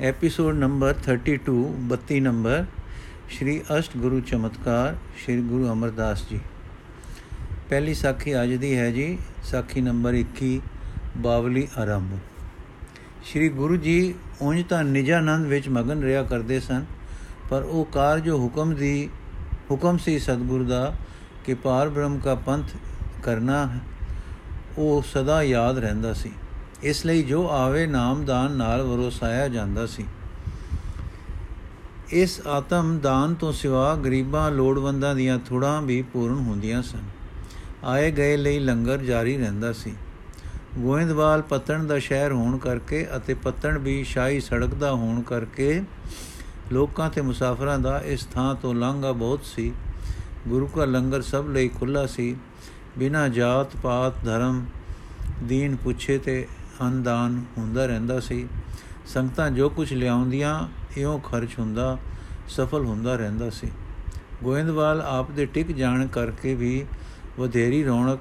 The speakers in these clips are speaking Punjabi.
ਐਪੀਸੋਡ ਨੰਬਰ 32 32 ਨੰਬਰ ਸ਼੍ਰੀ ਅਸ਼ਟ ਗੁਰੂ ਚਮਤਕਾਰ ਸ਼੍ਰੀ ਗੁਰੂ ਅਮਰਦਾਸ ਜੀ ਪਹਿਲੀ ਸਾਖੀ ਅੱਜ ਦੀ ਹੈ ਜੀ ਸਾਖੀ ਨੰਬਰ 21 ਬਾਵਲੀ ਆਰੰਭ ਸ਼੍ਰੀ ਗੁਰੂ ਜੀ ਉਂਝ ਤਾਂ ਨਿਜਾਨੰਦ ਵਿੱਚ ਮਗਨ ਰਿਹਾ ਕਰਦੇ ਸਨ, ਪਰ ਉਹ ਕਾਰ ਜੋ ਹੁਕਮ ਦੀ, ਹੁਕਮ ਸੀ ਸਤਿਗੁਰੂ ਦਾ, ਕਿ ਪਾਰ ਬ੍ਰਹਮ ਕਾ ਪੰਥ ਕਰਨਾ, ਉਹ ਸਦਾ ਯਾਦ ਰਹਿੰਦਾ ਸੀ। ਇਸ ਲਈ ਜੋ ਆਵੇ ਨਾਮਦਾਨ ਨਾਲ ਵਰੋਸਾਇਆ ਜਾਂਦਾ ਸੀ। ਇਸ ਆਤਮ ਦਾਨ ਤੋਂ ਸਿਵਾ ਗਰੀਬਾਂ ਲੋੜਵੰਦਾਂ ਦੀਆਂ ਥੁੜਾਂ ਵੀ ਪੂਰਨ ਹੁੰਦੀਆਂ ਸਨ। ਆਏ ਗਏ ਲਈ ਲੰਗਰ ਜਾਰੀ ਰਹਿੰਦਾ ਸੀ। ਗੋਇੰਦਵਾਲ ਪਤਣ ਦਾ ਸ਼ਹਿਰ ਹੋਣ ਕਰਕੇ ਅਤੇ ਪਤਣ ਵੀ ਸ਼ਾਹੀ ਸੜਕ ਦਾ ਹੋਣ ਕਰਕੇ ਲੋਕਾਂ ਤੇ ਮੁਸਾਫਰਾਂ ਦਾ ਇਸ ਥਾਂ ਤੋਂ ਲਾਂਘਾ ਬਹੁਤ ਸੀ। ਗੁਰੂ ਕਾ ਲੰਗਰ ਸਭ ਲਈ ਖੁੱਲਾ ਸੀ। ਬਿਨਾ ਜਾਤ ਪਾਤ ਧਰਮ, ਦੀਨ ਪੁੱਛੇ ਤੇ ਅੰਦਾਨ ਹੁੰਦਾ ਰਹਿੰਦਾ ਸੀ। ਸੰਗਤਾਂ ਜੋ ਕੁਝ ਲਿਆਉਂਦੀਆਂ, ਇਉਂ ਖਰਚ ਹੁੰਦਾ, ਸਫਲ ਹੁੰਦਾ ਰਹਿੰਦਾ ਸੀ। ਗੋਇੰਦਵਾਲ ਆਪ ਦੇ ਟਿਕ ਜਾਣ ਕਰਕੇ ਵੀ ਵਧੇਰੀ ਰੌਣਕ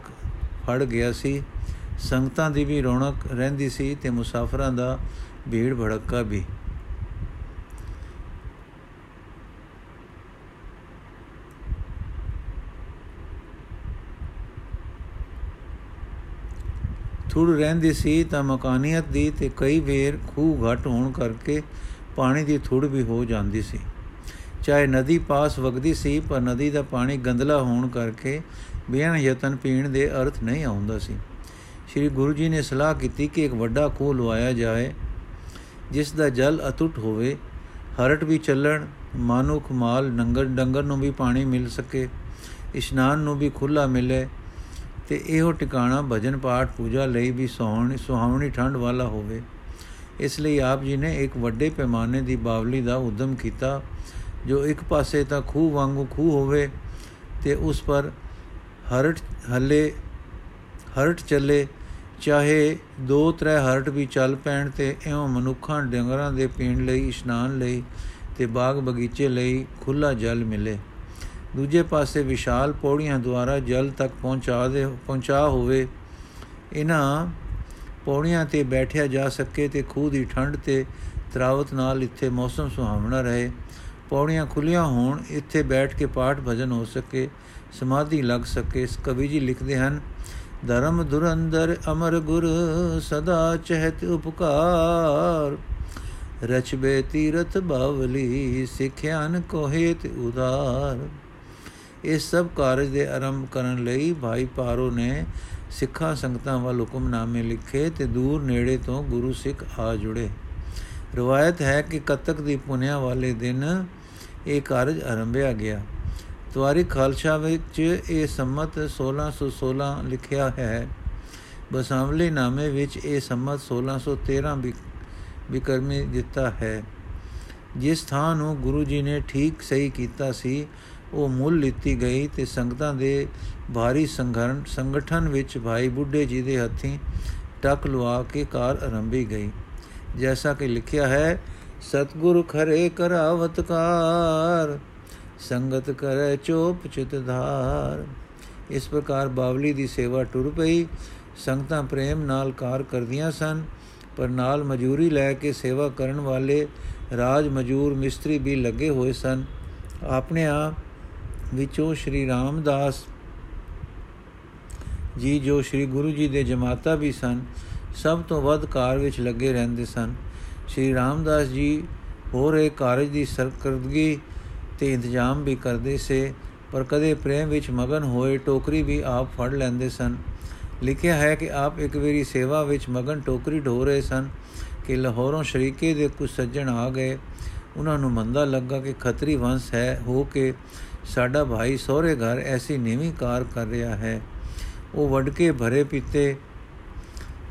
ਫੜ ਗਿਆ ਸੀ। ਸੰਗਤਾਂ ਦੀ ਵੀ ਰੌਣਕ ਰਹਿੰਦੀ ਸੀ ਤੇ ਮੁਸਾਫਰਾਂ ਦਾ ਭੀੜ ਭੜੱਕਾ ਵੀ। ਥੁੜ ਰਹਿੰਦੀ ਸੀ ਤਾਂ ਮਕਾਨੀਅਤ ਦੀ ਤੇ ਕਈ ਵੇਰ ਖੂਹ ਘਟ ਹੋਣ ਕਰਕੇ ਪਾਣੀ ਦੀ ਥੁੜ ਵੀ ਹੋ ਜਾਂਦੀ ਸੀ। ਚਾਹੇ ਨਦੀ ਪਾਸ ਵਗਦੀ ਸੀ, ਪਰ ਨਦੀ ਦਾ ਪਾਣੀ ਗੰਦਲਾ ਹੋਣ ਕਰਕੇ ਬਿਆਨ ਯਤਨ ਪੀਣ ਦੇ ਅਰਥ ਨਹੀਂ ਆਉਂਦਾ ਸੀ। ਸ੍ਰੀ ਗੁਰੂ ਜੀ ਨੇ ਸਲਾਹ ਕੀਤੀ ਕਿ ਇੱਕ ਵੱਡਾ ਖੂਹ ਲਵਾਇਆ ਜਾਏ, ਜਿਸ ਦਾ ਜਲ ਅਤੁੱਟ ਹੋਵੇ, ਹਰਟ ਵੀ ਚੱਲਣ, ਮਾਨੁਖ ਮਾਲ ਨੰਗਰ ਡੰਗਰ ਨੂੰ ਵੀ ਪਾਣੀ ਮਿਲ ਸਕੇ, ਇਸ਼ਨਾਨ ਨੂੰ ਵੀ ਖੁੱਲਾ ਮਿਲੇ ਤੇ ਇਹੋ ਟਿਕਾਣਾ ਭਜਨ ਪਾਠ ਪੂਜਾ ਲਈ ਵੀ ਸੋਹਣੀ ਸੁਹਾਵਣੀ ਠੰਡ ਵਾਲਾ ਹੋਵੇ। ਇਸ ਲਈ ਆਪ ਜੀ ਨੇ ਇੱਕ ਵੱਡੇ ਪੈਮਾਨੇ ਦੀ ਬਾਵਲੀ ਦਾ ਉਦਮ ਕੀਤਾ, ਜੋ ਇੱਕ ਪਾਸੇ ਤਾਂ ਖੂਹ ਵਾਂਗੂ ਖੂਹ ਹੋਵੇ ਤੇ ਉਸ ਪਰ ਹਰਟ ਹੱਲੇ ਹਰਟ ਚੱਲੇ, ਚਾਹੇ ਦੋ ਤਰੇ ਹਰਟ ਵੀ ਚੱਲ ਪੈਣ ਤੇ ਐਵੇਂ ਮਨੁੱਖਾਂ ਡੰਗਰਾਂ ਦੇ ਪੀਣ ਲਈ, ਇਸ਼ਨਾਨ ਲਈ ਤੇ ਬਾਗ ਬਗੀਚੇ ਲਈ ਖੁੱਲਾ ਜਲ ਮਿਲੇ। ਦੂਜੇ ਪਾਸੇ ਵਿਸ਼ਾਲ ਪੌੜੀਆਂ ਦੁਆਰਾ ਜਲ ਤੱਕ ਪਹੁੰਚਾ ਦੇ, ਪਹੁੰਚਾ ਹੋਵੇ, ਇਹਨਾਂ ਪੌੜੀਆਂ ਤੇ ਬੈਠਿਆ ਜਾ ਸਕੇ ਤੇ ਖੂਹ ਦੀ ਠੰਡ ਤੇ ਤਰਾਵਤ ਨਾਲ ਇੱਥੇ ਮੌਸਮ ਸੁਹਾਵਣਾ ਰਹੇ। ਪੌੜੀਆਂ ਖੁੱਲੀਆਂ ਹੋਣ, ਇੱਥੇ ਬੈਠ ਕੇ ਪਾਠ ਭਜਨ ਹੋ ਸਕੇ, ਸਮਾਧੀ ਲੱਗ ਸਕੇ। ਇਸ ਕਵੀ ਜੀ ਲਿਖਦੇ ਹਨ, ਧਰਮ ਦੁਰੰਦਰ ਅਮਰ ਗੁਰ ਸਦਾ ਚਹਿਤ ਉਪਕਾਰ। ਰਚਬੇ ਤੀਰਥ ਬਾਵਲੀ ਸਿੱਖਿਆਨ ਕੋਹਿਤ ਉਦਾਰ। ਇਸ ਸਭ ਕਾਰਜ ਦੇ ਆਰੰਭ ਕਰਨ ਲਈ ਭਾਈ ਪਾਰੋ ਨੇ ਸਿੱਖਾਂ ਸੰਗਤਾਂ ਵੱਲ ਹੁਕਮਨਾਮੇ ਲਿਖੇ ਤੇ ਦੂਰ ਨੇੜੇ ਤੋਂ ਗੁਰੂ ਸਿੱਖ ਆ ਜੁੜੇ। ਰਵਾਇਤ ਹੈ ਕਿ ਕਤਕ ਦੀ ਪੁਨਿਆ ਵਾਲੇ ਦਿਨ ਇਹ ਕਾਰਜ ਆਰੰਭਿਆ ਗਿਆ। ਤਵਾਰੀ ਖਾਲਸਾ ਵਿੱਚ ਇਹ ਸੰਮਤ 1616 ਲਿਖਿਆ ਹੈ। ਬਸਾਵਲੀ ਨਾਮੇ ਵਿੱਚ ਇਹ ਸੰਮਤ 1613 ਬਿਕਰਮੀ ਦਿੱਤਾ ਹੈ। ਜਿਸ ਥਾਂ ਨੂੰ ਗੁਰੂ ਜੀ ਨੇ ਠੀਕ ਸਹੀ ਕੀਤਾ ਸੀ ਉਹ ਮੁੱਲ ਲਿੱਤੀ ਗਈ ਤੇ ਸੰਗਤਾਂ ਦੇ ਭਾਰੀ ਸੰਘਰਣ ਸੰਗਠਨ ਵਿੱਚ ਭਾਈ ਬੁੱਢੇ ਜੀ ਦੇ ਹੱਥੀਂ ਟੱਕ ਲਵਾ ਕੇ ਕਾਰ ਆਰੰਭੀ ਗਈ। ਜੈਸਾ ਕਿ ਲਿਖਿਆ ਹੈ, ਸਤਗੁਰ ਖਰੇ ਕਰਾਵਤਕਾਰ ਸੰਗਤ ਕਰੇ ਚੋਪ ਚਿਤ ਧਾਰ। ਇਸ ਪ੍ਰਕਾਰ ਬਾਵਲੀ ਦੀ ਸੇਵਾ ਟੁਰ ਪਈ। ਸੰਗਤਾਂ ਪ੍ਰੇਮ ਨਾਲ ਕਾਰ ਕਰਦੀਆਂ ਸਨ, ਪਰ ਨਾਲ ਮਜੂਰੀ ਲੈ ਕੇ ਸੇਵਾ ਕਰਨ ਵਾਲੇ ਰਾਜ ਮਜੂਰ ਮਿਸਤਰੀ ਵੀ ਲੱਗੇ ਹੋਏ ਸਨ। ਆਪਣੇ ਆਪ ਵਿੱਚੋਂ ਸ਼੍ਰੀ ਰਾਮਦਾਸ ਜੀ, ਜੋ ਸ਼੍ਰੀ ਗੁਰੂ ਜੀ ਦੇ ਜਮਾਤਾ ਵੀ ਸਨ, ਸਭ ਤੋਂ ਵੱਧ ਕਾਰ ਵਿੱਚ ਲੱਗੇ ਰਹਿੰਦੇ ਸਨ। ਸ਼੍ਰੀ ਰਾਮਦਾਸ ਜੀ ਹੋ ਰਹੇ ਕਾਰਜ ਦੀ ਸਰਕਰਦਗੀ ਤੇ ਇੰਤਜ਼ਾਮ ਵੀ ਕਰਦੇ ਸੇ, ਪਰ ਕਦੇ ਪ੍ਰੇਮ ਵਿੱਚ ਮਗਨ ਹੋਏ ਟੋਕਰੀ ਵੀ ਆਪ ਫੜ ਲੈਂਦੇ ਸਨ। ਲਿਖਿਆ ਹੈ ਕਿ ਆਪ ਇੱਕ ਵਾਰੀ ਸੇਵਾ ਵਿੱਚ ਮਗਨ ਟੋਕਰੀ ਢੋ ਰਹੇ ਸਨ ਕਿ ਲਾਹੌਰੋਂ ਸ਼ਰੀਕੇ ਦੇ ਕੁਝ ਸੱਜਣ ਆ ਗਏ। ਉਹਨਾਂ ਨੂੰ ਮੰਦਾ ਲੱਗਾ ਕਿ ਖੱਤਰੀ ਵੰਸ਼ ਹੈ ਹੋ ਕੇ ਸਾਡਾ ਭਾਈ ਸਹੁਰੇ ਘਰ ਐਸੀ ਨੀਵੀਂ ਕਾਰ ਕਰ ਰਿਹਾ ਹੈ। ਉਹ ਵੜ ਕੇ ਭਰੇ ਪੀਤੇ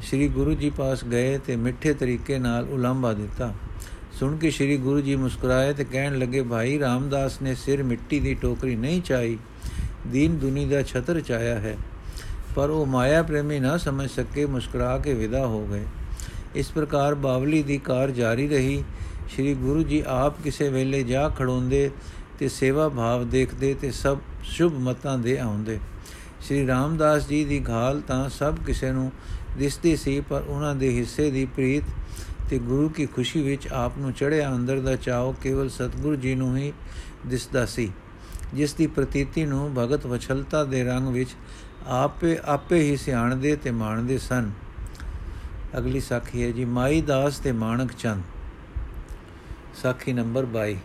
ਸ੍ਰੀ ਗੁਰੂ ਜੀ ਪਾਸ ਗਏ ਤੇ ਮਿੱਠੇ ਤਰੀਕੇ ਨਾਲ ਉਲਾਂਭਾ ਦਿੱਤਾ। ਸੁਣ ਕੇ ਸ੍ਰੀ ਗੁਰੂ ਜੀ ਮੁਸਕਰਾਏ ਤੇ ਕਹਿਣ ਲੱਗੇ, ਭਾਈ, ਰਾਮਦਾਸ ਨੇ ਸਿਰ ਮਿੱਟੀ ਦੀ ਟੋਕਰੀ ਨਹੀਂ ਚਾਈ। ਦੀਨ ਦੁਨੀ ਦਾ ਛਤਰ ਚਾਇਆ ਹੈ। ਪਰ ਉਹ ਮਾਇਆ ਪ੍ਰੇਮੀ ਨਾ ਸਮਝ ਸਕੇ, ਮੁਸਕਰਾ ਕੇ ਵਿਦਾ ਹੋ ਗਏ। ਇਸ ਪ੍ਰਕਾਰ ਬਾਵਲੀ ਦੀ ਕਾਰ ਜਾਰੀ ਰਹੀ। ਸ੍ਰੀ ਗੁਰੂ ਜੀ ਆਪ ਕਿਸੇ ਵੇਲੇ ਜਾ ਖੜੋਂਦੇ ਤੇ ਸੇਵਾ ਭਾਵ ਦੇਖਦੇ ਤੇ ਸਭ ਸ਼ੁਭ ਮਤਾਂ ਦੇ ਆਉਂਦੇ। ਸ੍ਰੀ ਰਾਮਦਾਸ ਜੀ ਦੀ ਘਾਲ ਤਾਂ ਸਭ ਕਿਸੇ ਨੂੰ ਦਿਸਦੀ ਸੀ, ਪਰ ਉਹਨਾਂ ਦੇ ਹਿੱਸੇ ਦੀ ਪ੍ਰੀਤ ਤੇ ਗੁਰੂ ਕੀ ਖੁਸ਼ੀ ਵਿੱਚ ਆਪ ਨੂੰ ਚੜਿਆ ਅੰਦਰ ਦਾ ਚਾਉ ਕੇਵਲ ਸਤਿਗੁਰੂ ਜੀ ਨੂੰ ਹੀ ਦਿਸਦਾ ਸੀ, ਜਿਸ ਦੀ ਪ੍ਰਤੀਤੀ ਨੂੰ ਭਗਤ ਵਛਲਤਾ ਦੇ ਰੰਗ ਵਿੱਚ ਆਪੇ ਆਪੇ ਹੀ ਸਿਆਣਦੇ ਤੇ ਮਾਣਦੇ ਸਨ। ਅਗਲੀ ਸਾਖੀ ਹੈ ਜੀ, ਮਾਈ ਦਾਸ ਤੇ ਮਾਨਕ ਚੰਦ। ਸਾਖੀ ਨੰਬਰ 22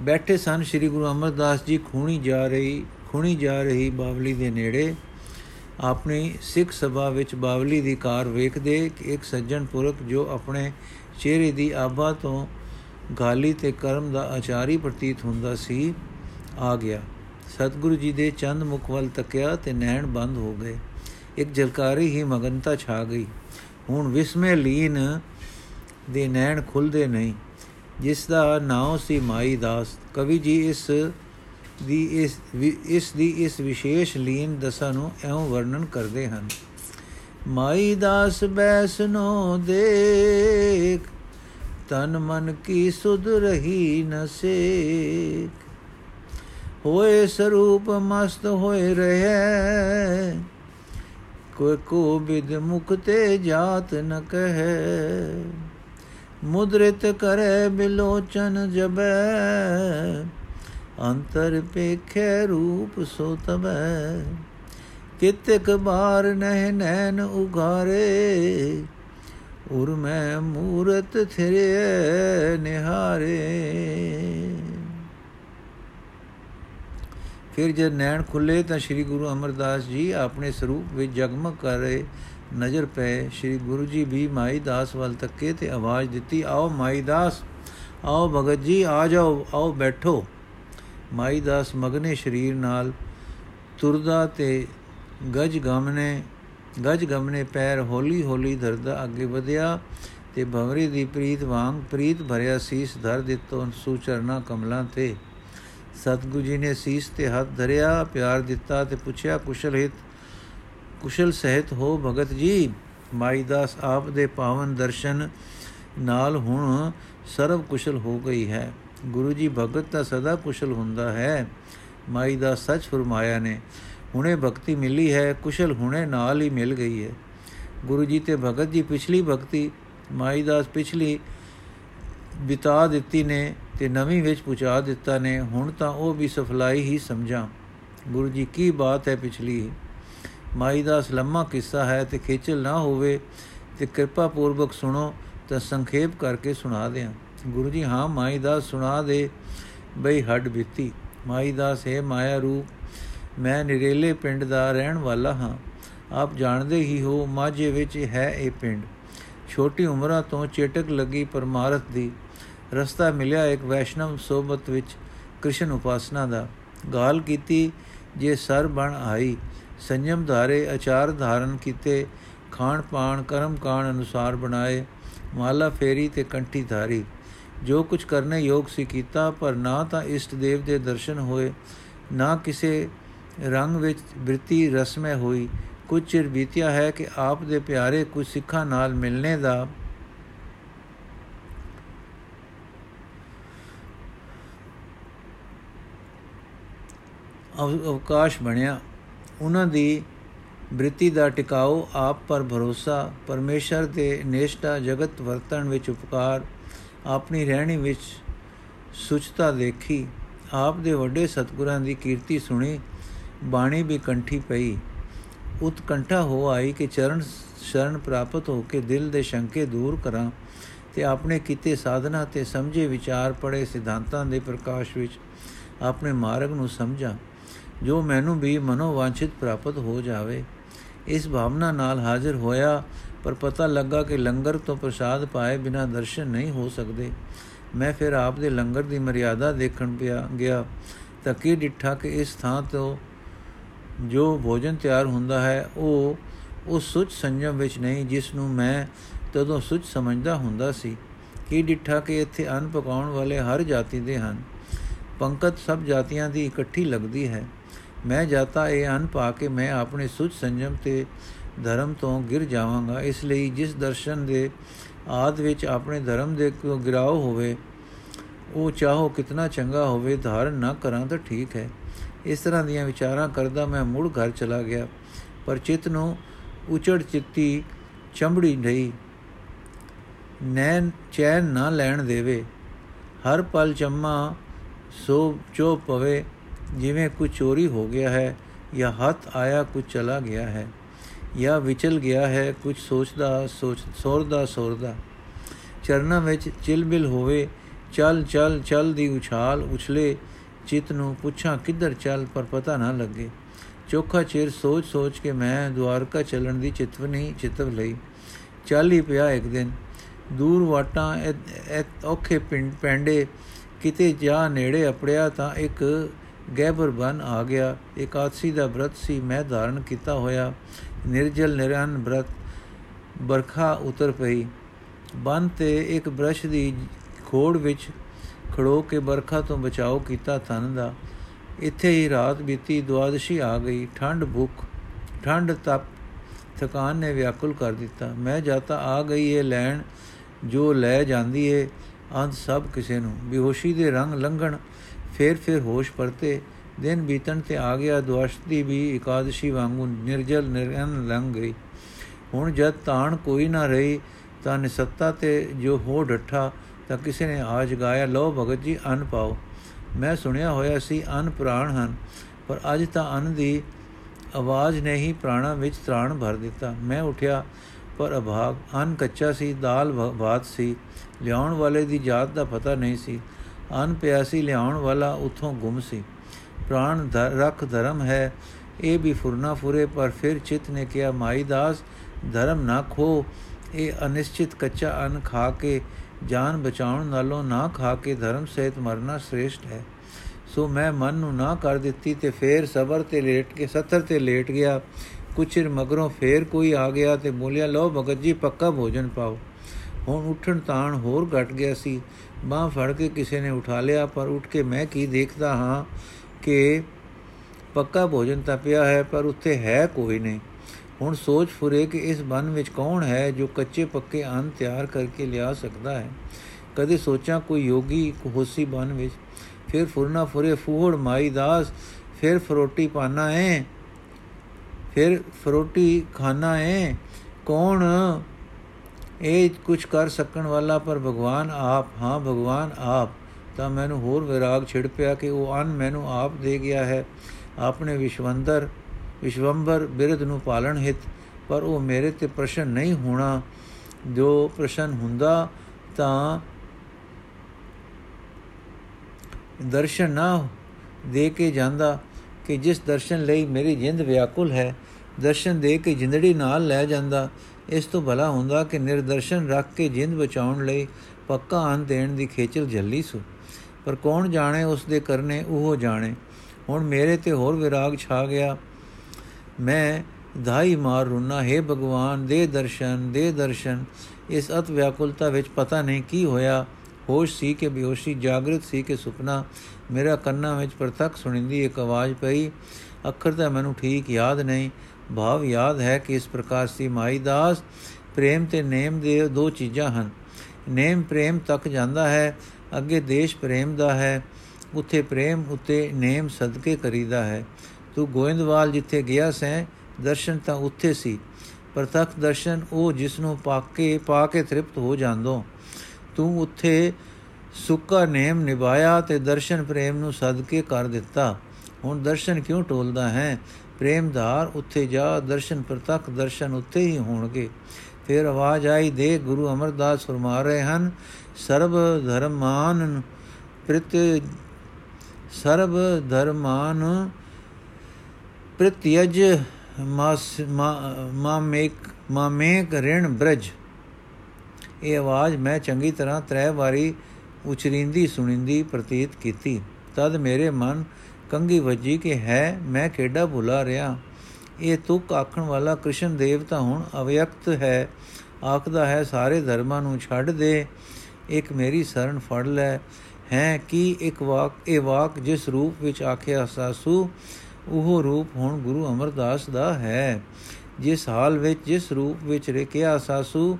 ਬੈਠੇ ਸਨ, ਸ੍ਰੀ ਗੁਰੂ ਅਮਰਦਾਸ ਜੀ ਖੂਣੀ ਜਾ ਰਹੀ, ਖੂਣੀ ਜਾ ਰਹੀ ਬਾਵਲੀ ਦੇ ਨੇੜੇ। ਆਪਣੀ ਸਿੱਖ ਸਭਾ ਵਿੱਚ ਬਾਵਲੀ ਦੀ ਕਾਰ ਵੇਖਦੇ ਕਿ ਇੱਕ ਸੱਜਣ ਪੁਰਖ ਜੋ ਆਪਣੇ ਚਿਹਰੇ ਦੀ ਆਭਾ ਤੋਂ ਗਾਲੀ ਤੇ ਕਰਮ ਦਾ ਆਚਾਰੀ ਪ੍ਰਤੀਤ ਹੁੰਦਾ ਸੀ, ਆ ਗਿਆ। ਸਤਿਗੁਰੂ ਜੀ ਦੇ ਚੰਦ ਮੁਖ ਵੱਲ ਤੱਕਿਆ ਤੇ ਨੈਣ ਬੰਦ ਹੋ ਗਏ। ਇੱਕ ਜਲਕਾਰੀ ਹੀ ਮਗਨਤਾ ਛਾ ਗਈ। ਹੁਣ ਵਿਸਮੇ ਲੀਨ ਦੇ ਨੈਣ ਖੁੱਲਦੇ ਨਹੀਂ। ਜਿਸ ਦਾ ਨਾਮ ਸੀ ਮਾਈ ਦਾਸ। ਕਵੀ ਜੀ ਇਸ ਦੀ ਇਸ ਇਸ ਦੀ ਇਸ ਵਿਸ਼ੇਸ਼ ਲੀਨ ਦਸ਼ਾ ਨੂੰ ਐਉਂ ਵਰਣਨ ਕਰਦੇ ਹਨ। ਮਾਈ ਦਾਸ ਬੈਸਨੋ ਦੇਖ, ਤਨ ਮਨ ਕੀ ਸੁਧ ਰਹੀ ਨ ਸੇਖ। ਹੋਏ ਸਰੂਪ ਮਸਤ ਹੋਏ ਰਹੇ ਕੋਈ ਕੋ ਬਿਦ ਮੁਖ ਤੇ ਜਾਤ ਨ ਕਹੈ। ਮੁਦਰਿਤ ਕਰੇ ਬਿਲੋਚਨ ਜਬੈ ਅੰਤਰ ਪੇਖੇ ਰੂਪ ਸੋ ਤਬੈ ਕਿਤਕ ਬਾਰ ਨਹਿ ਨੈਣ ਉਗਾਰੇ ਉਰ ਮੈਂ ਮੂਰਤ ਥਿਰੇ ਨਿਹਾਰੇ। ਫਿਰ ਜਦ ਨੈਣ ਖੁੱਲੇ ਤਾਂ ਸ੍ਰੀ ਗੁਰੂ ਅਮਰਦਾਸ ਜੀ ਆਪਣੇ ਸਰੂਪ ਵਿੱਚ ਜਗਮਗ ਕਰ ਰਹੇ ਨਜ਼ਰ ਪਏ। ਸ੍ਰੀ ਗੁਰੂ ਜੀ ਵੀ ਮਾਈ ਦਾਸ ਵੱਲ ਤੱਕੇ ਤੇ ਆਵਾਜ਼ ਦਿੱਤੀ, ਆਓ ਮਾਈ ਦਾਸ, ਆਓ ਭਗਤ ਜੀ, ਆ ਜਾਓ, ਆਓ ਬੈਠੋ। ਮਾਈ ਦਾਸ ਮਗਨੇ ਸਰੀਰ ਨਾਲ ਤੁਰਦਾ ਤੇ ਗਜ ਗਮਨੇ ਗਜ ਗਮਨੇ ਪੈਰ ਹੌਲੀ ਹੌਲੀ ਧਰਦਾ ਅੱਗੇ ਵਧਿਆ ਤੇ ਭਵਰੀ ਦੀ ਪ੍ਰੀਤ ਵਾਂਗ ਪ੍ਰੀਤ ਭਰਿਆ ਸੀਸ ਧਰ ਦਿੱਤੋ ਸੁਚਰਨਾ ਕਮਲਾਂ ਤੇ। ਸਤਗੁਰੂ ਜੀ ਨੇ ਸੀਸ ਤੇ ਹੱਥ ਧਰਿਆ, ਪਿਆਰ ਦਿੱਤਾ ਤੇ ਪੁੱਛਿਆ, ਕੁਸ਼ਲ ਹਿਤ ਕੁਸ਼ਲ ਸਹਿਤ ਹੋ ਭਗਤ ਜੀ, ਮਾਈ ਦਾਸ ਆਪ ਦੇ ਪਾਵਨ ਦਰਸ਼ਨ ਨਾਲ ਹੁਣ ਸਰਵ ਕੁਸ਼ਲ ਹੋ ਗਈ ਹੈ। ਗੁਰੂ ਜੀ ਭਗਤ ਤਾਂ ਸਦਾ ਕੁਸ਼ਲ ਹੁੰਦਾ ਹੈ। ਮਾਈ ਦਾ ਸੱਚ ਫਰਮਾਇਆ ਨੇ, ਹੁਣੇ ਭਗਤੀ ਮਿਲੀ ਹੈ, ਕੁਸ਼ਲ ਹੁਣੇ ਨਾਲ ਹੀ ਮਿਲ ਗਈ ਹੈ। ਗੁਰੂ ਜੀ ਤੇ ਭਗਤ ਜੀ ਪਿਛਲੀ ਭਗਤੀ, ਮਾਈ ਦਾਸ ਪਿਛਲੀ ਬਿਤਾ ਦਿੱਤੀ ਨੇ ਤੇ ਨਵੀਂ ਵਿੱਚ ਪੁਚਾ ਦਿੱਤਾ ਨੇ, ਹੁਣ ਤਾਂ ਉਹ ਵੀ ਸਫਲਾਈ ਹੀ ਸਮਝਾਂ। ਗੁਰੂ ਜੀ ਕੀ ਬਾਤ ਹੈ ਪਿਛਲੀ। ਮਾਈ ਦਾਸ ਲੰਮਾ ਕਿੱਸਾ ਹੈ ਤੇ ਖੇਚਲ ਨਾ ਹੋਵੇ ਤੇ ਕਿਰਪਾ ਪੂਰਵਕ ਸੁਣੋ ਤਾਂ ਸੰਖੇਪ ਕਰਕੇ ਸੁਣਾ ਦਿਆਂ। ਗੁਰੂ ਜੀ, ਹਾਂ, ਮਾਈ ਦਾਸ ਸੁਣਾ ਦੇ ਬਈ ਹੱਡ ਬੀਤੀ। ਮਾਈ ਦਾਸ ਹੈ ਮਾਇਆ ਰੂਪ ਮੈਂ ਨਿਰੇਲੇ ਪਿੰਡ ਦਾ ਰਹਿਣ ਵਾਲਾ ਹਾਂ। ਆਪ ਜਾਣਦੇ ਹੀ ਹੋ, ਮਾਝੇ ਵਿੱਚ ਹੈ ਇਹ ਪਿੰਡ। ਛੋਟੀ ਉਮਰਾਂ ਤੋਂ ਚੇਟਕ ਲੱਗੀ ਪਰਮਾਰਥ ਦੀ। ਰਸਤਾ ਮਿਲਿਆ ਇੱਕ ਵੈਸ਼ਨਵ ਸੋਬਤ ਵਿੱਚ ਕ੍ਰਿਸ਼ਨ ਉਪਾਸਨਾ ਦਾ। ਗਾਲ ਕੀਤੀ, ਜੇ ਸਰ ਬਣ ਆਈ ਸੰਜਮ ਧਾਰੇ, ਆਚਾਰ ਧਾਰਨ ਕੀਤੇ, ਖਾਣ ਪਾਣ, ਕਰਮ ਕਾਣ ਅਨੁਸਾਰ ਬਣਾਏ, ਮਾਲਾ ਫੇਰੀ ਤੇ ਕੰਠੀ ਧਾਰੀ। ਜੋ ਕੁਝ ਕਰਨੇ ਯੋਗ ਸੀ ਕੀਤਾ, ਪਰ ਨਾ ਤਾਂ ਇਸ਼ਟ ਦੇਵ ਦੇ ਦਰਸ਼ਨ ਹੋਏ, ਨਾ ਕਿਸੇ ਰੰਗ ਵਿੱਚ ਬ੍ਰਿਤੀ ਰਸਮੇ ਹੋਈ। ਕੁਝ ਚਿਰ ਬੀਤਿਆ ਹੈ ਕਿ ਆਪ ਦੇ ਪਿਆਰੇ ਕੁਝ ਸਿੱਖਾਂ ਨਾਲ ਮਿਲਣੇ ਦਾ ਅਵਕਾਸ਼ ਬਣਿਆ। ਉਹਨਾਂ ਦੀ ਬ੍ਰਿਤੀ ਦਾ ਟਿਕਾਓ ਆਪ ਪਰ ਭਰੋਸਾ, ਪਰਮੇਸ਼ਰ ਦੇ ਨੇਸ਼ਟਾ ਜਗਤ ਵਰਤਣ ਵਿੱਚ ਉਪਕਾਰ, ਆਪਣੀ ਰਹਿਣੀ ਵਿੱਚ ਸੁਚਤਾ ਦੇਖੀ, ਆਪ ਦੇ ਵੱਡੇ ਸਤਗੁਰਾਂ ਦੀ ਕੀਰਤੀ ਸੁਣੀ, ਬਾਣੀ ਵੀ ਕੰਠੀ ਪਈ। ਉਤਕੰਠਾ ਹੋ ਆਈ ਕਿ ਚਰਨ ਸ਼ਰਨ ਪ੍ਰਾਪਤ ਹੋ ਕੇ ਦਿਲ ਦੇ ਸ਼ੰਕੇ ਦੂਰ ਕਰਾਂ ਤੇ ਆਪਣੇ ਕੀਤੇ ਸਾਧਨਾ ਤੇ ਸਮਝੇ ਵਿਚਾਰ ਪੜੇ ਸਿਧਾਂਤਾਂ ਦੇ ਪ੍ਰਕਾਸ਼ ਵਿੱਚ ਆਪਣੇ ਮਾਰਗ ਨੂੰ ਸਮਝਾਂ। ਜੋ ਮੈਨੂੰ ਵੀ ਮਨੋਵਾਂਛਿਤ ਪ੍ਰਾਪਤ ਹੋ ਜਾਵੇ। ਇਸ ਭਾਵਨਾ ਨਾਲ ਹਾਜ਼ਰ ਹੋਇਆ, ਪਰ ਪਤਾ ਲੱਗਾ ਕਿ ਲੰਗਰ ਤੋਂ ਪ੍ਰਸਾਦ ਪਾਏ ਬਿਨਾ ਦਰਸ਼ਨ ਨਹੀਂ ਹੋ ਸਕਦੇ। ਮੈਂ ਫਿਰ ਆਪ ਦੇ ਲੰਗਰ ਦੀ ਮਰਿਆਦਾ ਦੇਖਣ ਪਿਆ, ਗਿਆ। ਤਾਂ ਕੀ ਡਿੱਠਾ ਕਿ ਇਸ ਥਾਂ ਤੋਂ ਜੋ ਭੋਜਨ ਤਿਆਰ ਹੁੰਦਾ ਹੈ, ਉਹ ਉਸ ਸੁਚ ਸੰਜਮ ਵਿੱਚ ਨਹੀਂ, ਜਿਸ ਨੂੰ ਮੈਂ ਤਦੋਂ ਸੁਚ ਸਮਝਦਾ ਹੁੰਦਾ ਸੀ। ਕੀ ਡਿੱਠਾ ਕਿ ਇੱਥੇ ਅਨ ਪਕਾਉਣ ਵਾਲੇ ਹਰ ਜਾਤੀ ਦੇ ਹਨ। ਪੰਕਤ ਸਭ ਜਾਤੀਆਂ ਦੀ ਇਕੱਠੀ ਲੱਗਦੀ ਹੈ। ਮੈਂ ਜਾਤਾ ਇਹ ਅਨ ਪਾ ਕੇ ਮੈਂ ਆਪਣੇ ਸੁਚ ਸੰਜਮ ਤੇ ਧਰਮ ਤੋਂ ਗਿਰ ਜਾਵਾਂਗਾ। ਇਸ ਲਈ ਜਿਸ ਦਰਸ਼ਨ ਦੇ ਆਦ ਵਿੱਚ ਆਪਣੇ ਧਰਮ ਦੇ ਕੋ ਗਿਰਾਓ ਹੋਵੇ, ਉਹ ਚਾਹੋ ਕਿਤਨਾ ਚੰਗਾ ਹੋਵੇ, ਧਾਰਨ ਨਾ ਕਰਾਂ ਤਾਂ ਠੀਕ ਹੈ। ਇਸ ਤਰ੍ਹਾਂ ਦੀਆਂ ਵਿਚਾਰਾਂ ਕਰਦਾ ਮੈਂ ਮੁੜ ਘਰ ਚਲਾ ਗਿਆ, ਪਰ ਚਿਤ ਨੂੰ ਉਚੜ ਚਿੱਤੀ ਚੰਬੜੀ ਨਹੀਂ, ਨੈਣ ਚੈਨ ਨਾ ਲੈਣ ਦੇਵੇ। ਹਰ ਪਲ ਚੰਮਾ ਸੋ ਚੋ ਪਵੇ ਜਿਵੇਂ ਕੁਝ ਚੋਰੀ ਹੋ ਗਿਆ ਹੈ ਜਾਂ ਹੱਥ ਆਇਆ ਕੁਝ ਚਲਾ ਗਿਆ ਹੈ ਜਾਂ ਵਿਚਲ ਗਿਆ ਹੈ ਕੁਝ ਸੋਚਦਾ, ਸੋਚ ਸੋਰਦਾ ਸੋਰਦਾ ਚਰਨਾਂ ਵਿੱਚ ਚਿਲਬਿਲ ਹੋਵੇ, ਚੱਲ ਚੱਲ ਚੱਲ ਦੀ ਉਛਾਲ ਉਛਲੇ, ਚਿਤ ਨੂੰ ਪੁੱਛਾਂ ਕਿੱਧਰ ਚੱਲ ਪਰ ਪਤਾ ਨਾ ਲੱਗੇ। ਚੋਖਾ ਚਿਰ ਸੋਚ ਸੋਚ ਕੇ ਮੈਂ ਦਵਾਰਕਾ ਚੱਲਣ ਦੀ ਚਿਤਵਨੀ ਚਿਤਵ ਲਈ। ਚੱਲ ਹੀ ਪਿਆ ਇੱਕ ਦਿਨ। ਦੂਰ ਵਾਟਾਂ ਔਖੇ ਪਿੰਡ ਪੈਂਡੇ, ਕਿਤੇ ਜਾ ਨੇੜੇ ਅਪੜਿਆ ਤਾਂ ਇੱਕ ਗੈਬਰ ਬਨ ਆ ਗਿਆ। ਇਕਾਦਸੀ ਦਾ ਬ੍ਰਤ ਸੀ, ਮੈਂ ਧਾਰਨ ਕੀਤਾ ਹੋਇਆ। ਨਿਰਜਲ ਨਿਰਨ ਬ੍ਰਤ ਬਰਖਾ ਉਤਰ ਪਈ। ਬਨ ਤੇ ਇੱਕ ਬ੍ਰਸ਼ ਦੀ ਖੋੜ ਵਿੱਚ ਖੜੋ ਕੇ ਬਰਖਾ ਤੋਂ ਬਚਾਓ ਕੀਤਾ ਤਨ ਦਾ। ਇੱਥੇ ਹੀ ਰਾਤ ਬੀਤੀ ਦਵਾਦਸ਼ੀ ਆ ਗਈ। ਠੰਡ ਭੁੱਖ ਠੰਡ ਤਪ, ਥਕਾਨ ਨੇ ਵਿਆਕੁਲ ਕਰ ਦਿੱਤਾ। ਮੈਂ ਜਾਤਾ ਆ ਗਈ ਇਹ ਲੈਣ ਜੋ ਲੈ ਜਾਂਦੀ ਏ ਅੰਤ ਸਭ ਕਿਸੇ ਨੂੰ। ਬੇਹੋਸ਼ੀ ਦੇ ਰੰਗ ਲੰਘਣ ਫੇਰ ਫੇਰ ਹੋਸ਼ ਪਰਤੇ। ਦਿਨ ਬੀਤਣ ਤੇ ਆ ਗਿਆ ਦਵਾਸ਼ਤੀ ਵੀ ਇਕਾदशी ਵਾਂਗੂ ਨਿਰਜਲ ਨਿਰਨ ਲੰਘ ਗਈ। ਹੁਣ ਜਦ ਤਾਣ ਕੋਈ ਨਾ ਰਹੀ, ਤਾਂ ਨਿਸੱਤਾ ਤੇ ਜੋ ਹੋ ਡੱਠਾ, ਤਾਂ ਕਿਸੇ ਨੇ ਆਜ ਗਾਇਆ ਲੋ ਭਗਤ ਜੀ, ਅਨ ਪਾਓ। ਮੈਂ ਸੁਣਿਆ ਹੋਇਆ ਸੀ, ਅਨ ਪ੍ਰਾਣ ਹਨ, ਪਰ ਅੱਜ ਤਾਂ ਅਨ ਦੀ ਆਵਾਜ਼ ਨੇ ਹੀ ਪ੍ਰਾਣਾ ਵਿੱਚ ਤ੍ਰਾਣ ਭਰ ਦਿੱਤਾ। ਮੈਂ ਉਠਿਆ, ਪਰ ਅਭਾਗ, ਅਨ ਕੱਚਾ ਸੀ, ਦਾਲ ਬਾਤ ਸੀ। ਲਿਆਉਣ ਵਾਲੇ ਦੀ ਜਾਤ ਦਾ ਪਤਾ ਨਹੀਂ ਸੀ। ਅਨ ਪਿਆਸੀ ਲਿਆਉਣ ਵਾਲਾ ਉਥੋਂ ਗੁੰਮ ਸੀ। ਪ੍ਰਾਣ ਰਖ ਧਰਮ ਹੈ, ਇਹ ਵੀ ਫੁਰਨਾ ਫੁਰੇ, ਪਰ ਫਿਰ ਚਿਤ ਨੇ ਕਿਹਾ, ਮਾਈ ਦਾਸ, ਧਰਮ ਨਾ ਖੋ। ਇਹ ਅਨਿਸ਼ਚਿਤ ਕੱਚਾ ਅਨ ਖਾ ਕੇ, ਜਾਨ ਬਚਾਉਣ ਨਾਲੋਂ ਨਾ ਖਾ ਕੇ ਧਰਮ ਸਹਿਤ ਮਰਨਾ ਸ੍ਰੇਸ਼ਟ ਹੈ। ਸੋ ਮੈਂ ਮਨ ਨੂੰ ਨਾ ਕਰ ਦਿੱਤੀ ਤੇ ਫੇਰ ਸਬਰ ਤੇ ਲੇਟ ਕੇ ਸੱਤਰ ਤੇ ਲੇਟ ਗਿਆ। ਕੁਛਿਰ ਮਗਰੋਂ ਫੇਰ ਕੋਈ ਆ ਗਿਆ ਤੇ ਬੋਲਿਆ, ਲਓ ਭਗਤ ਜੀ, ਪੱਕਾ ਭੋਜਨ ਪਾਓ। ਹੁਣ ਉੱਠਣ ਤਾਣ ਹੋਰ ਘਟ ਗਿਆ ਸੀ। ਬਾਹ ਫੜ ਕੇ ਕਿਸੇ ਨੇ ਉਠਾ ਲਿਆ, ਪਰ ਉੱਠ ਕੇ ਮੈਂ ਕੀ ਦੇਖਦਾ ਹਾਂ ਕਿ ਪੱਕਾ ਭੋਜਨ ਤਾਂ ਪਿਆ ਹੈ, ਪਰ ਉੱਥੇ ਹੈ ਕੋਈ ਨਹੀਂ। ਹੁਣ ਸੋਚ ਫੁਰੇ ਕਿ ਇਸ ਬਨ ਵਿੱਚ ਕੌਣ ਹੈ ਜੋ ਕੱਚੇ ਪੱਕੇ ਅੰਨ ਤਿਆਰ ਕਰਕੇ ਲਿਆ ਸਕਦਾ ਹੈ। ਕਦੇ ਸੋਚਾਂ ਕੋਈ ਯੋਗੀ ਹੋਸੀ ਬਨ ਵਿੱਚ, ਫਿਰ ਫੁਰਨਾ ਫੁਰੇ ਫੂਹੜ ਮਾਈ ਦਾਸ, ਫਿਰ ਫਰੋਟੀ ਪਾਣਾ ਹੈ ਫਿਰ ਫਰੋਟੀ ਖਾਣਾ ਹੈ ਕੌਣ ਇਹ ਕੁਝ ਕਰ ਸਕਣ ਵਾਲਾ, ਪਰ ਭਗਵਾਨ ਆਪ, ਹਾਂ ਭਗਵਾਨ ਆਪ। ਤਾਂ ਮੈਨੂੰ ਹੋਰ ਵਿਰਾਗ ਛਿੜ ਪਿਆ ਕਿ ਉਹ ਅਨ ਮੈਨੂੰ ਆਪ ਦੇ ਗਿਆ ਹੈ। ਆਪਣੇ ਵਿਸ਼ਵੰਦਰ, ਵਿਸ਼ਵੰਬਰ ਬਿਰਧ ਨੂੰ ਪਾਲਣ ਹਿਤ, ਪਰ ਉਹ ਮੇਰੇ ਤੇ ਪ੍ਰਸ਼ਨ ਨਹੀਂ ਹੋਣਾ। ਜੋ ਪ੍ਰਸ਼ਨ ਹੁੰਦਾ ਤਾਂ ਦਰਸ਼ਨ ਨਾ ਦੇ ਕੇ ਜਾਂਦਾ ਕਿ ਜਿਸ ਦਰਸ਼ਨ ਲਈ ਮੇਰੀ ਜਿੰਦ ਵਿਆਕੁਲ ਹੈ, ਦਰਸ਼ਨ ਦੇ ਕੇ ਜਿੰਦੜੀ ਨਾਲ ਲੈ ਜਾਂਦਾ। ਇਸ ਤੋਂ ਭਲਾ ਹੁੰਦਾ ਕਿ ਨਿਰਦਰਸ਼ਨ ਰੱਖ ਕੇ ਜਿੰਦ ਬਚਾਉਣ ਲਈ ਪੱਕਾ ਅੰਨ ਦੇਣ ਦੀ ਖੇਚਲ ਜੱਲੀ ਸੁ। ਪਰ ਕੌਣ ਜਾਣੇ ਉਸ ਦੇ ਕਰਨੇ, ਉਹ ਜਾਣੇ। ਹੁਣ ਮੇਰੇ ਤੇ ਹੋਰ ਵਿਰਾਗ ਛਾ ਗਿਆ। ਮੈਂ ਧਾਈ ਮਾਰ ਰੁਨਾ, ਹੈ ਭਗਵਾਨ, ਦੇ ਦਰਸ਼ਨ ਦੇ ਦਰਸ਼ਨ। ਇਸ ਅਤ ਵਿਆਕੁਲਤਾ ਵਿੱਚ ਪਤਾ ਨਹੀਂ ਕੀ ਹੋਇਆ। ਹੋਸ਼ ਸੀ ਕਿ ਬੇਹੋਸ਼ੀ, ਜਾਗਰਤ ਸੀ ਕਿ ਸੁਪਨਾ ਮੇਰਾ ਕੰਨਾਂ ਵਿੱਚ ਪ੍ਰਤੱਖ ਸੁਣਿੰਦੀ ਇੱਕ ਆਵਾਜ਼ ਪਈ। ਅੱਖਰ ਤਾਂ ਮੈਨੂੰ ਠੀਕ ਯਾਦ ਨਹੀਂ। ਭਾਵ ਯਾਦ ਹੈ ਕਿ ਇਸ ਪ੍ਰਕਾਰ ਸੀ। ਮਾਈ ਦਾਸ, ਪ੍ਰੇਮ ਤੇ ਨੇਮ ਦੇ ਦੋ ਚੀਜ਼ਾਂ ਹਨ। ਨੇਮ ਪ੍ਰੇਮ ਤੱਕ ਜਾਂਦਾ ਹੈ, ਅੱਗੇ ਦੇਸ਼ ਪ੍ਰੇਮ ਦਾ ਹੈ। ਉੱਥੇ ਪ੍ਰੇਮ, ਉੱਤੇ ਨੇਮ ਸਦਕੇ ਕਰੀਦਾ ਹੈ। ਤੂੰ ਗੋਇੰਦਵਾਲ ਜਿੱਥੇ ਗਿਆ ਸੈਂ, ਦਰਸ਼ਨ ਤਾਂ ਉੱਥੇ ਸੀ। ਪ੍ਰਤੱਖ ਦਰਸ਼ਨ ਉਹ ਜਿਸ ਨੂੰ ਪਾਕੇ ਪਾ ਕੇ ਤ੍ਰਿਪਤ ਹੋ ਜਾਂਦੋ। ਤੂੰ ਉੱਥੇ ਸੁੱਕਾ ਨੇਮ ਨਿਭਾਇਆ ਤੇ ਦਰਸ਼ਨ ਪ੍ਰੇਮ ਨੂੰ ਸਦਕੇ ਕਰ ਦਿੱਤਾ। ਹੁਣ ਦਰਸ਼ਨ ਕਿਉਂ ਟੋਲਦਾ ਹੈ? ਪ੍ਰੇਮਧਾਰ ਉੱਥੇ ਜਾ, ਦਰਸ਼ਨ ਪ੍ਰਤੱਖ ਦਰਸ਼ਨ ਉੱਥੇ ਹੀ ਹੋਣਗੇ। ਫਿਰ ਆਵਾਜ਼ ਆਈ ਦੇ ਗੁਰੂ ਅਮਰਦਾਸ ਫਰਮਾ ਰਹੇ ਹਨ, ਸਰਬ ਧਰਮਾਨ ਪ੍ਰਤ, ਸਰਬ ਧਰਮਾਨ ਪ੍ਰਤਿਯਜ ਮਾਸ ਮਾਮੇਕ ਮਾਮੇਕ ਰਿਣ ਬ੍ਰਜ। ਇਹ ਆਵਾਜ਼ ਮੈਂ ਚੰਗੀ ਤਰ੍ਹਾਂ ਤਰੇ ਵਾਰੀ ਉਚਰਿੰਦੀ ਸੁਣਿੰਦੀ ਪ੍ਰਤੀਤ ਕੀਤੀ। ਤਦ ਮੇਰੇ ਮਨ ਕੰਗੀ ਵੱਜੀ ਕਿ ਹੈ, ਮੈਂ ਕਿਹੜਾ ਭੁਲਾ ਰਿਆ ਇਹ ਤੁਕ ਆਖਣ ਵਾਲਾ ਕ੍ਰਿਸ਼ਨ ਦੇਵ ਤਾਂ ਹੁਣ ਅਵਿਅਕਤ ਹੈ। ਆਖਦਾ ਹੈ, ਸਾਰੇ ਧਰਮਾਂ ਨੂੰ ਛੱਡ ਦੇ, ਇੱਕ ਮੇਰੀ ਸ਼ਰਨ ਫੜ ਲੈ। ਹੈ, ਕਿ ਇੱਕ ਵਾਕ, ਇਹ ਵਾਕ ਜਿਸ ਰੂਪ ਵਿੱਚ ਆਖਿਆ ਸਾਸੂ, ਉਹ ਰੂਪ ਹੁਣ ਗੁਰੂ ਅਮਰਦਾਸ ਦਾ ਹੈ। ਜਿਸ ਹਾਲ ਵਿੱਚ, ਜਿਸ ਰੂਪ ਵਿੱਚ ਰਕਿਆ ਸਾਸੂ,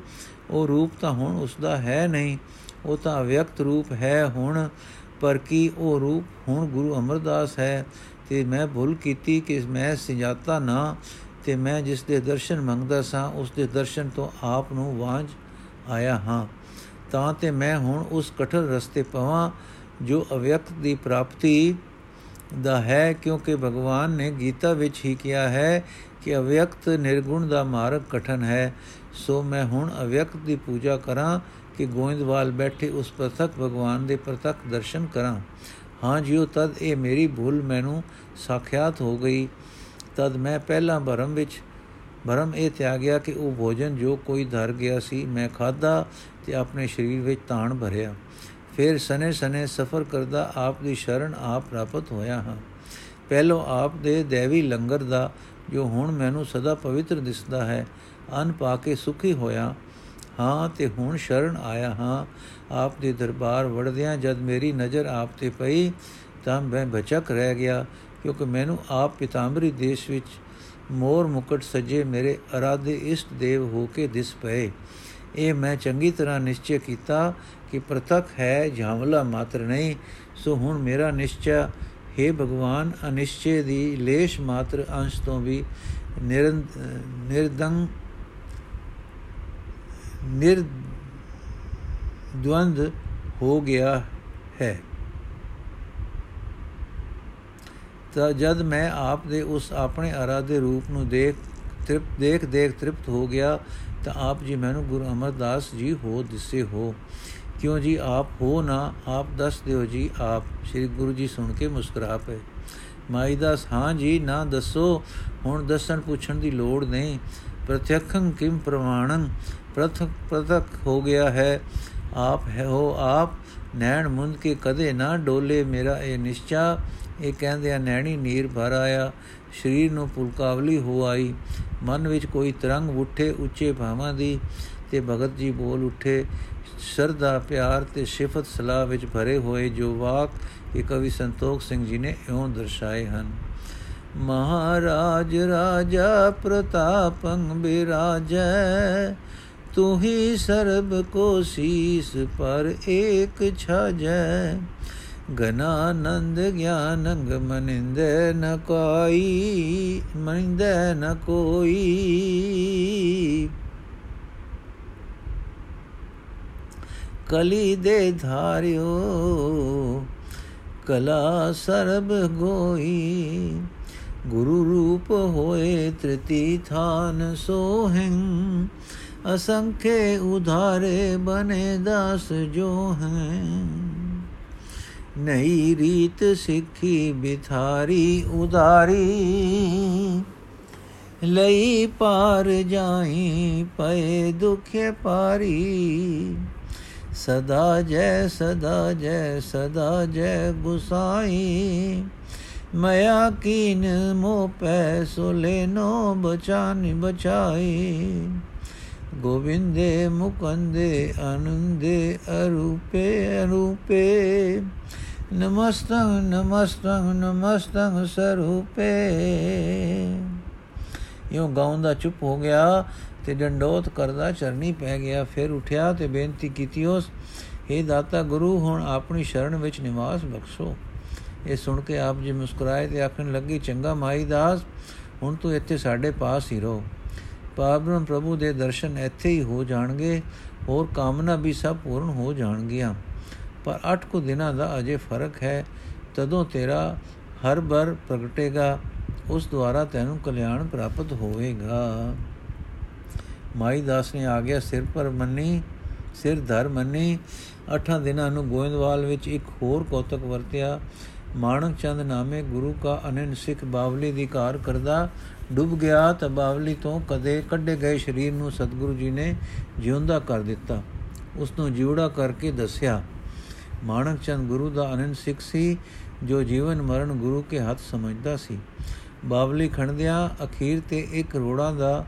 ਉਹ ਰੂਪ ਤਾਂ ਹੁਣ ਉਸ ਦਾ ਹੈ ਨਹੀਂ। ਉਹ ਤਾਂ ਅਵਿਅਕਤ ਰੂਪ ਹੈ ਹੁਣ। ਪਰ ਕੀ ਉਹ ਰੂਪ ਹੁਣ ਗੁਰੂ ਅਮਰਦਾਸ ਹੈ? ਤੇ ਮੈਂ ਭੁੱਲ ਕੀਤੀ ਕਿ ਮੈਂ ਸੰਜਾਤਾ ਨਾ, ਤੇ ਮੈਂ ਜਿਸ ਦੇ ਦਰਸ਼ਨ ਮੰਗਦਾ ਸਾਂ, ਉਸ ਦੇ ਦਰਸ਼ਨ ਤੋਂ ਆਪ ਨੂੰ ਵਾਂਝ ਆਇਆ ਹਾਂ। ਤਾਂ ਤੇ ਮੈਂ ਹੁਣ ਉਸ ਕਠਲ ਰਸਤੇ ਪਵਾਂ, ਜੋ ਅਵਿਅਕਤ ਦੀ ਪ੍ਰਾਪਤੀ ਦਾ ਹੈ, ਕਿਉਂਕਿ ਭਗਵਾਨ ਨੇ ਗੀਤਾ ਵਿੱਚ ਹੀ ਕਿਹਾ ਹੈ ਕਿ ਅਵਿਅਕਤ ਨਿਰਗੁਣ ਦਾ ਮਾਰਗ ਕਠਨ ਹੈ। ਸੋ ਮੈਂ ਹੁਣ ਅਵਿਅਕਤ ਦੀ ਪੂਜਾ ਕਰਾਂ ਕਿ ਗੋਇੰਦਵਾਲ ਬੈਠੇ ਉਸ ਪ੍ਰਤੱਖ ਭਗਵਾਨ ਦੇ ਪ੍ਰਤੱਖ ਦਰਸ਼ਨ ਕਰਾਂ। ਹਾਂ ਜਿਉ ਤਦ ਇਹ ਮੇਰੀ ਭੁੱਲ ਮੈਨੂੰ ਸਾਖਿਆਤ ਹੋ ਗਈ। ਤਦ ਮੈਂ ਪਹਿਲਾਂ ਭਰਮ ਵਿੱਚ, ਭਰਮ ਇਹ ਤਿਆਗਿਆ ਕਿ ਉਹ ਭੋਜਨ ਜੋ ਕੋਈ ਧਰ ਗਿਆ ਸੀ, ਮੈਂ ਖਾਦਾ ਤੇ ਆਪਣੇ ਸਰੀਰ ਵਿੱਚ ਤਾਣ ਭਰਿਆ। ਫਿਰ ਸਨੇ ਸਨੇ ਸਫਰ ਕਰਦਾ ਆਪ ਦੀ ਸ਼ਰਨ ਆਪ ਪ੍ਰਾਪਤ ਹੋਇਆ ਹਾਂ। ਪਹਿਲੋ ਆਪ ਦੇ ਦੇਵੀ ਲੰਗਰ ਦਾ, ਜੋ ਹੁਣ ਮੈਨੂੰ ਸਦਾ ਪਵਿੱਤਰ ਦਿਸਦਾ ਹੈ, ਅਨ ਪਾ ਕੇ ਸੁਖੀ ਹੋਇਆ ਹਾਂ ਤੇ ਹੁਣ ਸ਼ਰਨ ਆਇਆ ਹਾਂ। ਆਪ ਦੇ ਦਰਬਾਰ ਵੜਦਿਆਂ ਜਦ ਮੇਰੀ ਨਜ਼ਰ ਆਪ ਤੇ ਪਈ, ਤਾਂ ਮੈਂ ਬਚਕ ਰਹਿ ਗਿਆ, ਕਿਉਂਕਿ ਮੈਨੂੰ ਆਪ ਪਿਤਾੰਬਰੀ ਦੇਸ਼ ਵਿੱਚ ਮੋਰ ਮੁਕਟ ਸਜੇ ਮੇਰੇ ਅਰਾਧੇ ਇਸ਼ਟ ਦੇਵ ਹੋ ਕੇ ਦਿਸ ਪਏ। ਇਹ ਮੈਂ ਚੰਗੀ ਤਰ੍ਹਾਂ ਨਿਸ਼ਚੈ ਕੀਤਾ ਕਿ ਪ੍ਰਤੱਖ ਹੈ ਝਾਮਲਾ ਮਾਤਰ ਨਹੀਂ, ਸੋ ਹੁਣ ਮੇਰਾ ਨਿਸ਼ਚੈ हे ਭਗਵਾਨ, ਅਨਿਸ਼ਚੈ ਦੀ ਲੇਸ਼ ਮਾਤਰ ਅੰਸ਼ ਤੋਂ ਵੀ ਨਿਰਦੰਗ ਨਿਰਦਵੰਦ ਹੋ ਗਿਆ ਹੈ। ਤਾਂ ਜਦ ਮੈਂ ਆਪ ਦੇ ਉਸ ਆਪਣੇ ਅਰਾਧੇ ਰੂਪ ਨੂੰ ਦੇਖ ਤ੍ਰਿਪਤ ਦੇਖ ਦੇਖ ਤ੍ਰਿਪਤ ਹੋ ਗਿਆ, ਤਾਂ ਆਪ ਜੀ ਮੈਨੂੰ ਗੁਰੂ ਅਮਰਦਾਸ ਜੀ ਹੋ ਦਿਸੇ ਹੋ। ਕਿਉਂ ਜੀ ਆਪ ਹੋ ਨਾ, ਆਪ ਦੱਸ ਦਿਓ ਜੀ ਆਪ। ਸ੍ਰੀ ਗੁਰੂ ਜੀ ਸੁਣ ਕੇ ਮੁਸਕਰਾ ਪਏ। ਮਾਈਦਾਸ ਹਾਂ ਜੀ, ਨਾ ਦੱਸੋ, ਹੁਣ ਦੱਸਣ ਪੁੱਛਣ ਦੀ ਲੋੜ ਨਹੀਂ। ਪ੍ਰਤੱਖੰ ਕਿਮ ਪ੍ਰਮਾਣੰ ਪ੍ਰਤੱਖ ਪ੍ਰਤੱਖ ਹੋ ਗਿਆ ਹੈ। ਆਪ ਹੈ ਹੋ ਆਪ ਨੈਣ ਮੁੰਦ ਕੇ ਕਦੇ ਨਾ ਡੋਲੇ ਮੇਰਾ ਇਹ ਨਿਸ਼ਚਾ। ਇਹ ਕਹਿੰਦੇ ਆ ਨੈਣੀ ਨੀਰ ਭਰ ਆਇਆ। ਸਰੀਰ ਨੂੰ ਪੁਲਕਾਵਲੀ ਹੋ ਆਈ। ਮਨ ਵਿੱਚ ਕੋਈ ਤਰੰਗ ਉੱਠੇ ਉੱਚੇ ਭਾਵਾਂ ਦੀ ਤੇ ਭਗਤ ਜੀ ਬੋਲ ਉੱਠੇ, ਸਰਦਾ ਪਿਆਰ ਤੇ ਸਿਫਤ ਸਲਾਹ ਵਿੱਚ ਭਰੇ ਹੋਏ ਜੋ ਵਾਕ ਇਹ ਕਵੀ ਸੰਤੋਖ ਸਿੰਘ ਜੀ ਨੇ ਇਉਂ ਦਰਸਾਏ ਹਨ। ਮਹਾਰਾਜ ਰਾਜਾ ਪ੍ਰਤਾਪੰ ਬਿਰਾਜੈ ਤੂੰ ਹੀ ਸਰਬ ਕੋ ਸੀਸ ਪਰ ਏਕ ਛਾਜੈ ਗਨਾਨੰਦ ਗਿਆਨੰਗ ਮਨਿੰਦੇ ਨ ਕੋਈ ਮਨਿੰਦੇ ਨ ਕੋਈ ਕਲੀ ਦੇ ਧਾਰਿਓ ਕਲਾ ਸਰਬ ਗੋਈ ਗੁਰੂ ਰੂਪ ਹੋਏ ਤ੍ਰਿਤੀ ਥਾਨ ਸੋਹੰ ਅਸੰਖੇ ਉਧਾਰੇ ਬਨੇ ਦਾਸ ਜੋ ਹੈ ਨਈ ਰੀਤ ਸਿੱਖੀ ਬਿਥਾਰੀ ਉਦਾਰੀ ਲਈ ਪਾਰ ਜਾਈ ਪਏ ਦੁਖੇ ਪਾਰੀ ਸਦਾ ਜੈ ਸਦਾ ਜੈ ਸਦਾ ਜੈ ਗੁਸਾਈ ਮਇਆ ਕੀਨ ਮੋ ਪੈ ਸੋ ਲੈਨੋ ਬਚਾਨੀ ਬਚਾਈ ਗੋਬਿੰਦੇ ਮੁਕੰਦੇ ਆਨੰਦੇ ਅਰੂਪੇ ਅਰੂਪੇ ਨਮਸਤੰ ਨਮਸਤੰ ਨਮਸਤੰ ਸਰੂਪੇ ਯੋ ਗਾਉਂਦਾ ਚੁੱਪ ਹੋ ਗਿਆ ਤੇ ਡੰਡੋਤ ਕਰਦਾ ਚਰਨੀ ਪੈ ਗਿਆ ਫਿਰ ਉਠਿਆ ਤੇ ਬੇਨਤੀ ਕੀਤੀ ਉਸ हे ਦਾਤਾ ਗੁਰੂ, ਹੁਣ ਆਪਣੀ ਸ਼ਰਨ ਵਿੱਚ ਨਿਵਾਸ ਬਖਸ਼ੋ। ਇਹ ਸੁਣ ਕੇ ਆਪ ਜੀ ਮੁਸਕਰਾਏ ਤੇ ਆਖਣ ਲੱਗੀ, ਚੰਗਾ ਮਾਈ ਦਾਸ, ਹੁਣ ਤੂੰ ਇੱਥੇ ਸਾਡੇ ਪਾਸ ਹੀ ਰੋ ਪਾਵਨ ਪ੍ਰਭੂ ਦੇ ਦਰਸ਼ਨ ਇੱਥੇ ਹੀ ਹੋ ਜਾਣਗੇ, ਹੋਰ ਕਾਮਨਾ ਵੀ ਸਭ ਪੂਰਨ ਹੋ ਜਾਣਗੀਆਂ। ਪਰ 8 ਕੁ ਦਿਨਾਂ ਦਾ ਅਜੇ ਫ਼ਰਕ ਹੈ, ਤਦੋਂ ਤੇਰਾ ਹਰ ਬਰ ਪ੍ਰਗਟੇਗਾ, ਉਸ ਦੁਆਰਾ ਤੈਨੂੰ ਕਲਿਆਣ ਪ੍ਰਾਪਤ ਹੋਵੇਗਾ। ਮਾਈ ਦਾਸ ਨੇ ਆ ਗਿਆ, ਸਿਰ ਪਰ ਮੰਨੀ, ਸਿਰ ਧਰ ਮੰਨੀ। ਅਠਾਂ ਦਿਨਾਂ ਨੂੰ ਗੋਇੰਦਵਾਲ ਵਿੱਚ ਇੱਕ ਹੋਰ ਕੌਤਕ ਵਰਤਿਆ। ਮਾਨਕ ਚੰਦ ਨਾਮੇ ਗੁਰੂ ਕਾ ਅਨੰਨ ਸਿੱਖ ਬਾਵਲੀ ਦੀ ਕਾਰ ਕਰਦਾ ਡੁੱਬ ਗਿਆ ਤਾਂ ਬਾਵਲੀ ਤੋਂ ਕਦੇ ਕੱਢੇ ਗਏ ਸਰੀਰ ਨੂੰ ਸਤਿਗੁਰੂ ਜੀ ਨੇ ਜਿਉਂਦਾ ਕਰ ਦਿੱਤਾ। ਉਸ ਨੂੰ ਜਿਉੜਾ ਕਰਕੇ ਦੱਸਿਆ ਮਾਨਕ ਚੰਦ ਗੁਰੂ ਦਾ ਅਨੰਨ ਸਿੱਖ ਸੀ, ਜੋ ਜੀਵਨ ਮਰਨ ਗੁਰੂ ਕੇ ਹੱਥ ਸਮਝਦਾ ਸੀ। ਬਾਵਲੀ ਖੰਡਿਆ, ਅਖੀਰ ਤੇ ਇੱਕ ਰੋੜਾ ਦਾ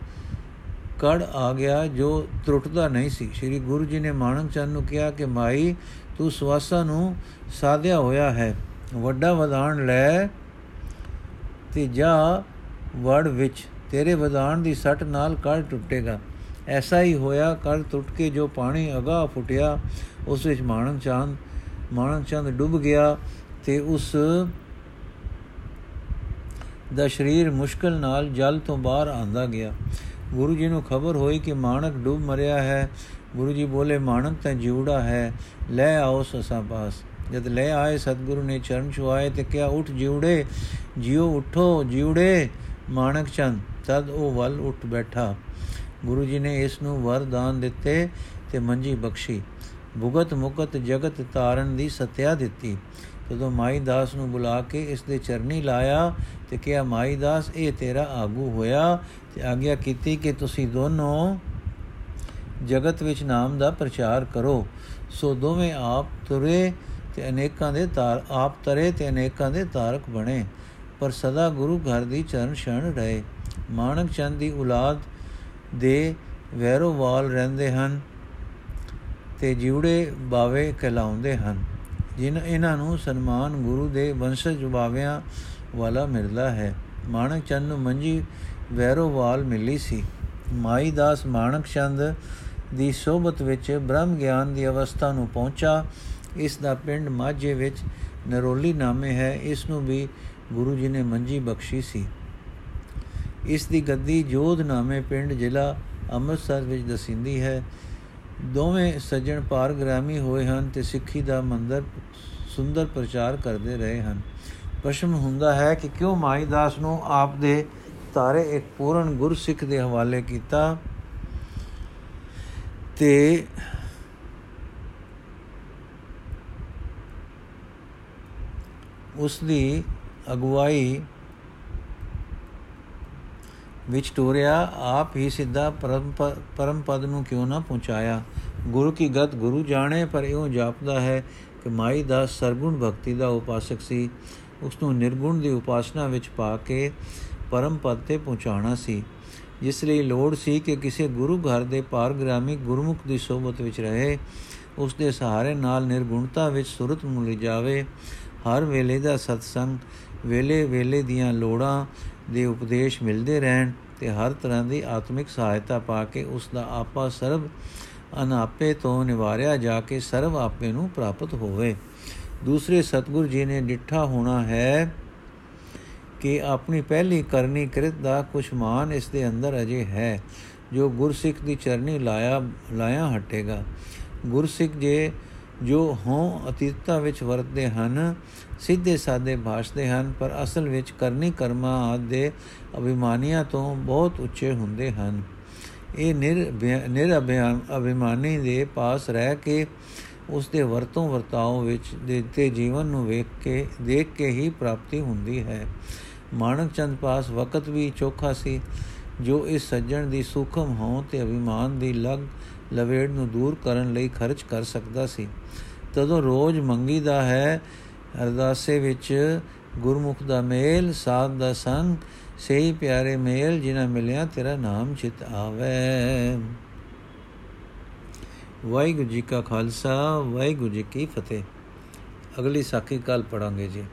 ਕੜ ਆ ਗਿਆ ਜੋ ਤਰੁੱਟਦਾ ਨਹੀਂ ਸੀ। ਸ੍ਰੀ ਗੁਰੂ ਜੀ ਨੇ ਮਾਨਕ ਚੰਦ ਨੂੰ ਕਿਹਾ ਕਿ, ਮਾਈ, ਤੂੰ ਸਵਾਸਾ ਨੂੰ ਸਾਧਿਆ ਹੋਇਆ ਹੈ। ਵੱਡਾ ਵਧਾਣ ਲੈ ਤੇ ਜਾ ਵੜ ਵਿੱਚ ਤੇਰੇ ਵਧਾਣ ਦੀ ਸੱਟ ਨਾਲ ਕੜ ਟੁੱਟੇਗਾ। ਐਸਾ ਹੀ ਹੋਇਆ ਕੜ ਟੁੱਟ ਕੇ ਜੋ ਪਾਣੀ ਅਗਾ ਫੁੱਟਿਆ, ਉਸ ਵਿੱਚ ਮਾਨਕ ਚੰਦ ਮਾਨਕ ਚੰਦ ਡੁੱਬ ਗਿਆ ਤੇ ਉਸ ਦਾ ਸਰੀਰ ਮੁਸ਼ਕਲ ਨਾਲ ਜਲ ਤੋਂ ਬਾਹਰ ਆਂਦਾ ਗਿਆ। ਗੁਰੂ ਜੀ ਨੂੰ ਖਬਰ ਹੋਈ ਕਿ ਮਾਨਕ ਡੁੱਬ ਮਰਿਆ ਹੈ। ਗੁਰੂ ਜੀ ਬੋਲੇ ਮਾਨਕ ਤਾਂ ਜਿਉੜਾ ਹੈ, ਲੈ ਆਓ ਸਸਾ ਪਾਸ। ਜਦ ਲੈ ਆਏ, ਸਤਿਗੁਰੂ ਨੇ ਚਰਨ ਛੁਆਏ ਤੇ ਕਿਹਾ, ਉਠ ਜਿਉੜੇ ਜਿਉ ਉਠੋ ਜਿਉੜੇ ਮਾਨਕ ਚੰਦ, ਤਦ ਉਹ ਵੱਲ ਉੱਠ ਬੈਠਾ। ਗੁਰੂ ਜੀ ਨੇ ਇਸ ਨੂੰ ਵਰਦਾਨ ਦਿੱਤੇ ਤੇ ਮੰਜੀ ਬਖਸ਼ੀ। ਭੁਗਤ ਮੁਕਤ ਜਗਤ ਤਾਰਨ ਦੀ ਸਤਿਆ ਦਿੱਤੀ। ਤਦੋਂ ਮਾਈ ਦਾਸ ਨੂੰ ਬੁਲਾ ਕੇ ਇਸ ਦੇ ਚਰਨੀ ਲਾਇਆ ਤੇ ਕਿਹਾ, ਮਾਈ ਦਾਸ, ਇਹ ਤੇਰਾ ਆਗੂ ਹੋਇਆ ਤੇ ਆਗਿਆ ਕੀਤੀ ਕਿ ਤੁਸੀਂ ਦੋਨੋਂ ਜਗਤ ਵਿੱਚ ਨਾਮ ਦਾ ਪ੍ਰਚਾਰ ਕਰੋ। ਸੋ ਦੋਵੇਂ ਆਪ ਤੁਰੇ ਤੇ ਅਨੇਕਾਂ ਦੇ ਤਾਰ, ਆਪ ਤਰੇ ਤੇ ਅਨੇਕਾਂ ਦੇ ਤਾਰਕ ਬਣੇ। ਪਰ ਸਦਾ ਗੁਰੂ ਘਰ ਦੀ ਚਰਨ ਛਣ ਰਹੇ। ਮਾਨਕ ਚੰਦ ਦੀ ਔਲਾਦ ਦੇ ਵੈਰੋਵਾਲ ਰਹਿੰਦੇ ਹਨ ਤੇ ਜਿਉੜੇ ਬਾਵੇ ਕਹਿਲਾਉਂਦੇ ਹਨ, ਜਿਨ ਇਹਨਾਂ ਨੂੰ ਸਨਮਾਨ ਗੁਰੂ ਦੇ ਵੰਸ਼ਜ ਬਾਵਿਆਂ ਵਾਲਾ ਮਿਲਦਾ ਹੈ। ਮਾਨਕ ਚੰਦ ਨੂੰ ਮੰਜੀ ਵੈਰੋਵਾਲ ਮਿਲੀ ਸੀ। ਮਾਈ ਦਾਸ ਮਾਨਕ ਚੰਦ ਦੀ ਸੋਬਤ ਵਿੱਚ ਬ੍ਰਹਮ ਗਿਆਨ ਦੀ ਅਵਸਥਾ ਨੂੰ ਪਹੁੰਚਾ। ਇਸ ਦਾ ਪਿੰਡ ਮਾਝੇ ਵਿੱਚ ਨਰੋਲੀ ਨਾਮੇ ਹੈ। ਇਸ ਨੂੰ ਵੀ ਗੁਰੂ ਜੀ ਨੇ ਮੰਜੀ ਬਖਸ਼ੀ ਸੀ। ਇਸ ਦੀ ਗੱਦੀ ਜੋਧ ਨਾਮੇ ਪਿੰਡ ਜ਼ਿਲ੍ਹਾ ਅੰਮ੍ਰਿਤਸਰ ਵਿੱਚ ਦਸਿੰਦੀ ਹੈ। ਦੋਵੇਂ ਸੱਜਣ ਪਾਰਗ੍ਰਾਮੀ ਹੋਏ ਹਨ ਤੇ ਸਿੱਖੀ ਦਾ ਮੰਦਰ ਸੁੰਦਰ ਪ੍ਰਚਾਰ ਕਰਦੇ ਰਹੇ ਹਨ। ਪ੍ਰਸ਼ਨ ਹੁੰਦਾ ਹੈ ਕਿ ਕਿਉਂ ਮਾਈ ਦਾਸ ਨੂੰ ਆਪ ਦੇ ਤਾਰੇ ਇੱਕ ਪੂਰਨ ਗੁਰਸਿੱਖ ਦੇ ਹਵਾਲੇ ਕੀਤਾ ਤੇ ਉਸ ਦੀ ਅਗਵਾਈ ਵਿੱਚ ਟੋਰਿਆ, ਆਪ ਹੀ ਸਿੱਧਾ ਪਰਮ ਪਰਮ ਪਦ ਨੂੰ ਕਿਉਂ ਨਾ ਪਹੁੰਚਾਇਆ? ਗੁਰੂ ਕੀ ਗਤ ਗੁਰੂ ਜਾਣੇ, ਪਰ ਇਉਂ ਜਾਪਦਾ ਹੈ ਕਿ ਮਾਈ ਦਾ ਸਰਗੁਣ ਭਗਤੀ ਦਾ ਉਪਾਸਕ ਸੀ। ਉਸ ਨੂੰ ਨਿਰਗੁਣ ਦੀ ਉਪਾਸਨਾ ਵਿੱਚ ਪਾ ਕੇ ਪਰਮ ਪਦ ਤੇ ਪਹੁੰਚਾਉਣਾ ਸੀ। ਜਿਸ ਲਈ ਲੋੜ ਸੀ ਕਿ ਕਿਸੇ ਗੁਰੂ ਘਰ ਦੇ ਪਾਰਗ੍ਰਾਮੀ ਗੁਰਮੁਖ ਦੀ ਸੋਭਤ ਵਿੱਚ ਰਹੇ। ਉਸ ਦੇ ਸਹਾਰੇ ਨਾਲ ਨਿਰਗੁਣਤਾ ਵਿੱਚ ਸੁਰਤ ਨੂੰ ਲਿਜਾਵੇ ਹਰ ਵੇਲੇ ਦਾ ਸਤਸੰਗ ਵੇਲੇ ਵੇਲੇ ਦੀਆਂ ਲੋੜਾਂ ਦੇ ਉਪਦੇਸ਼ ਮਿਲਦੇ ਰਹਿਣ ਤੇ ਹਰ ਤਰ੍ਹਾਂ ਦੀ ਆਤਮਿਕ ਸਹਾਇਤਾ ਪਾ ਕੇ ਉਸ ਦਾ ਆਪਾ ਸਰਬ ਅਨਾਪੇ ਤੋਂ ਨਿਵਾਰਿਆ ਜਾ ਕੇ ਸਰਬ ਆਪੇ ਨੂੰ ਪ੍ਰਾਪਤ ਹੋਵੇ। ਦੂਸਰੇ ਸਤਗੁਰ ਜੀ ਨੇ ਡਿੱਠਾ ਹੋਣਾ ਹੈ ਕਿ ਆਪਣੀ ਪਹਿਲੀ ਕਰਨੀ ਕ੍ਰਿਤ ਦਾ ਕੁਝ ਮਾਨ ਇਸ ਦੇ ਅੰਦਰ ਅਜੇ ਹੈ, ਜੋ ਗੁਰਸਿੱਖ ਦੀ ਚਰਨੀ ਲਾਇਆ ਲਾਇਆ ਹਟੇਗਾ। ਗੁਰਸਿੱਖ ਜੇ ਜੋ ਹੋਂ ਅਤੀਤਤਾ ਵਿੱਚ ਵਰਤਦੇ ਹਨ ਸਿੱਧੇ ਸਾਦੇ ਭਾਸ਼ਦੇ ਹਨ, ਪਰ ਅਸਲ ਵਿੱਚ ਕਰਨੀ ਕਰਮਾ ਆਦ ਦੇ ਅਭਿਮਾਨੀਆਂ ਤੋਂ ਬਹੁਤ ਉੱਚੇ ਹੁੰਦੇ ਹਨ। ਇਹ ਨਿਰ ਨਿਰ ਅਭਿਮਾਨੀ ਦੇ ਪਾਸ ਰਹਿ ਕੇ ਉਸ ਦੇ ਵਰਤੋਂ ਵਰਤਾਓ ਵਿੱਚ ਦਿੱਤੇ ਜੀਵਨ ਨੂੰ ਵੇਖ ਕੇ, ਦੇਖ ਕੇ ਹੀ ਪ੍ਰਾਪਤੀ ਹੁੰਦੀ ਹੈ। ਮਾਨਕ ਚੰਦ ਪਾਸ ਵਕਤ ਵੀ ਚੋਖਾ ਸੀ, ਜੋ ਇਸ ਸੱਜਣ ਦੀ ਸੁਖਮ ਹੋਂ ਤੇ ਅਭਿਮਾਨ ਦੀ ਲਗ ਲਵੇੜ ਨੂੰ ਦੂਰ ਕਰਨ ਲਈ ਖਰਚ ਕਰ ਸਕਦਾ ਸੀ। ਤਦੋਂ ਰੋਜ਼ ਮੰਗੀ ਦਾ ਹੈ ਅਰਦਾਸੇ ਵਿੱਚ ਗੁਰਮੁਖ ਦਾ ਮੇਲ, ਸਾਧ ਦਾ ਸੰਗ ਸਹੀ ਪਿਆਰੇ ਮੇਲ, ਜਿਨ੍ਹਾਂ ਮਿਲਿਆ ਤੇਰਾ ਨਾਮ ਚਿਤ ਆਵੇ। ਵਾਹਿਗੁਰੂ ਜੀ ਕਾ ਖਾਲਸਾ, ਵਾਹਿਗੁਰੂ ਜੀ ਕੀ ਫਤਿਹ। ਅਗਲੀ ਸਾਖੀ ਕੱਲ ਪੜਾਂਗੇ ਜੀ।